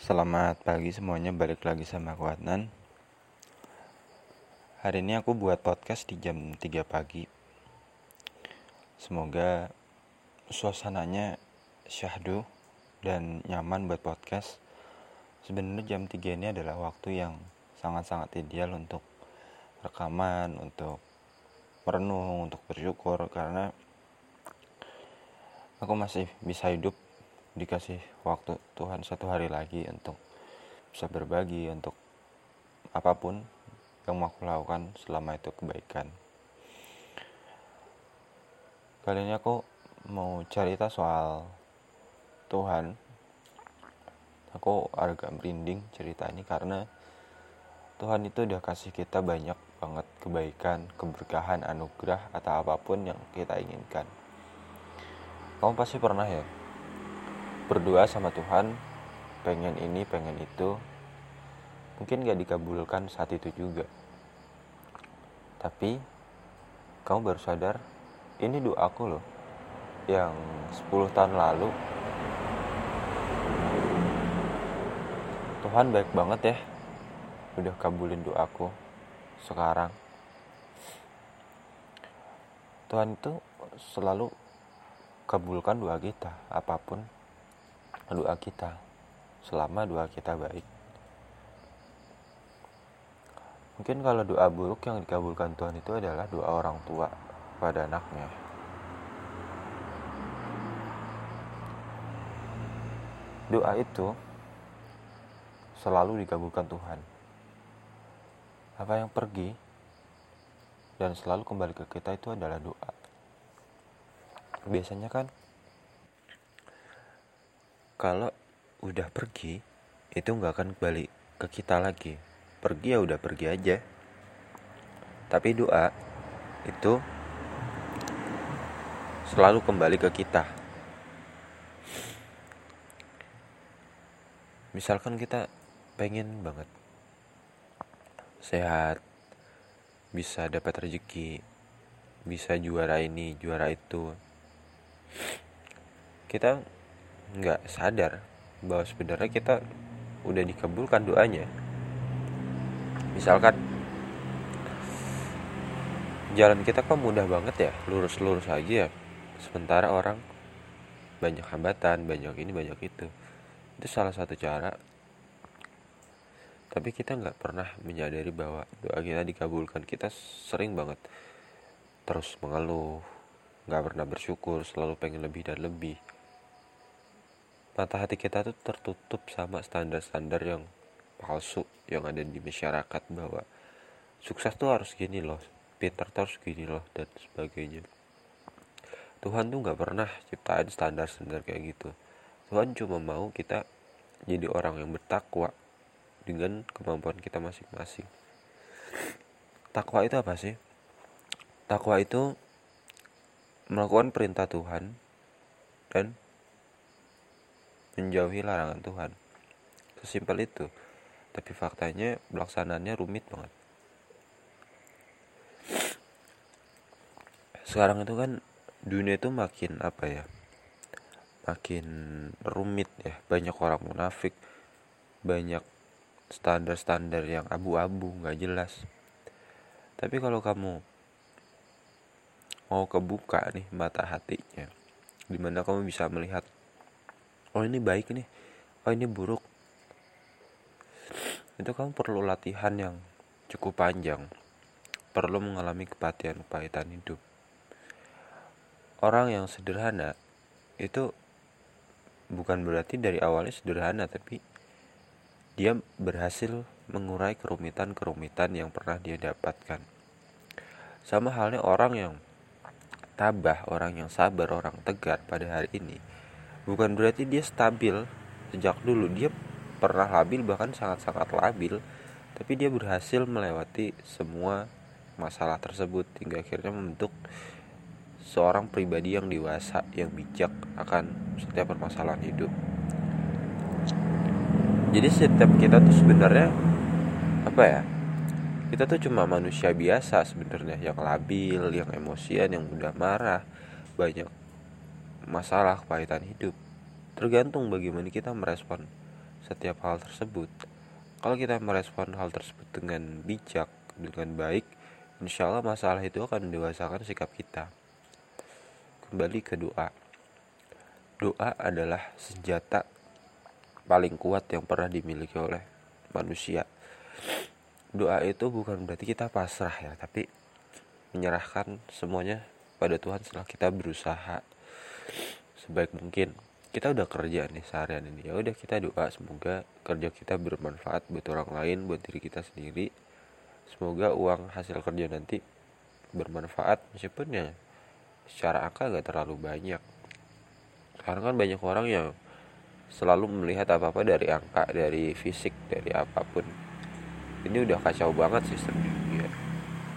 Selamat pagi semuanya, balik lagi sama aku Adnan. Hari ini aku buat podcast di jam 3 pagi. Semoga suasananya syahdu dan nyaman buat podcast. Sebenarnya jam 3 ini adalah waktu yang sangat-sangat ideal untuk rekaman, untuk merenung, untuk bersyukur Karena aku masih bisa hidup dikasih waktu Tuhan satu hari lagi untuk bisa berbagi untuk apa pun yang mau aku lakukan selama itu kebaikan. Kali ini aku mau cerita soal Tuhan. Aku agak merinding cerita ini karena Tuhan itu udah kasih kita banyak banget kebaikan, keberkahan, anugerah atau apa pun yang kita inginkan. Kamu pasti pernah ya berdoa sama Tuhan pengen ini pengen itu mungkin gak dikabulkan saat itu juga. Tapi kamu baru sadar ini doaku loh yang 10 tahun lalu. Tuhan baik banget ya udah kabulin doaku sekarang. Tuhan itu selalu kabulkan doa kita apa pun doa kita selama doa kita baik. Mungkin kalau doa buruk yang dikabulkan Tuhan itu adalah doa orang tua pada anaknya. Doa itu selalu dikabulkan Tuhan. Apa yang pergi dan selalu kembali ke kita itu adalah doa. Biasanya kan kalau udah pergi itu nggak akan kembali ke kita lagi. Pergi ya udah pergi aja. Tapi doa itu selalu kembali ke kita. Misalkan kita pengen banget sehat bisa dapat rezeki bisa juara ini juara itu. Kita nggak sadar bahwa sebenarnya kita udah dikabulkan doanya. Misalkan jalan kita kok mudah banget ya? Lurus-lurus aja ya. Sementara orang banyak hambatan banyak ini banyak itu. Itu salah satu cara. Tapi kita nggak pernah menyadari bahwa doa kita dikabulkan. Kita sering banget terus mengeluh nggak pernah bersyukur selalu pengen lebih dan lebih mata hati kita tuh tertutup sama standar-standar yang palsu yang ada di masyarakat bahwa sukses tuh harus gini loh pintar tuh harus gini loh dan sebagainya. Tuhan tuh nggak pernah ciptain standar-standar kayak gitu. Tuhan cuma mau kita jadi orang yang bertakwa dengan kemampuan kita masing-masing. Takwa itu apa sih? Takwa itu melakukan perintah Tuhan dan menjauhi larangan Tuhan. Sesimpel itu. Tapi faktanya pelaksanaannya rumit banget. Sekarang itu kan dunia itu makin apa ya? Makin rumit ya. Banyak orang munafik. Banyak standar-standar yang abu-abu, nggak jelas. Tapi kalau kamu mau kebuka nih mata hatinya, di mana kamu bisa melihat oh ini baik nih. Oh ini buruk. Itu kamu perlu latihan yang cukup panjang. Perlu mengalami kepatihan kepahitan hidup. Orang yang sederhana itu bukan berarti dari awalnya sederhana tapi dia berhasil mengurai kerumitan-kerumitan yang pernah dia dapatkan. Sama halnya orang yang tabah, orang yang sabar, orang tegar pada hari ini bukan berarti dia stabil sejak dulu. Dia pernah labil bahkan sangat-sangat labil. Tapi dia berhasil melewati semua masalah tersebut hingga akhirnya membentuk seorang pribadi yang dewasa yang bijak akan setiap permasalahan hidup. Jadi setiap kita tuh sebenarnya apa ya kita tuh cuma manusia biasa sebenarnya. Yang labil yang emosian yang mudah marah banyak masalah kepahitan hidup. Tergantung bagaimana kita merespon setiap hal tersebut. Kalau kita merespon hal tersebut dengan bijak dengan baik insya Allah masalah itu akan mendewasakan sikap kita. Kembali ke doa. Doa adalah senjata paling kuat yang pernah dimiliki oleh manusia. Doa itu bukan berarti kita pasrah ya tapi menyerahkan semuanya pada Tuhan setelah kita berusaha sebaik mungkin. Kita udah kerja nih seharian ini. Ya udah kita doa semoga kerja kita bermanfaat buat orang lain buat diri kita sendiri. Semoga uang hasil kerja nanti bermanfaat meskipun ya secara angka gak terlalu banyak. Karena kan banyak orang yang selalu melihat apa apa dari angka dari fisik dari apa pun. Ini udah kacau banget sistemnya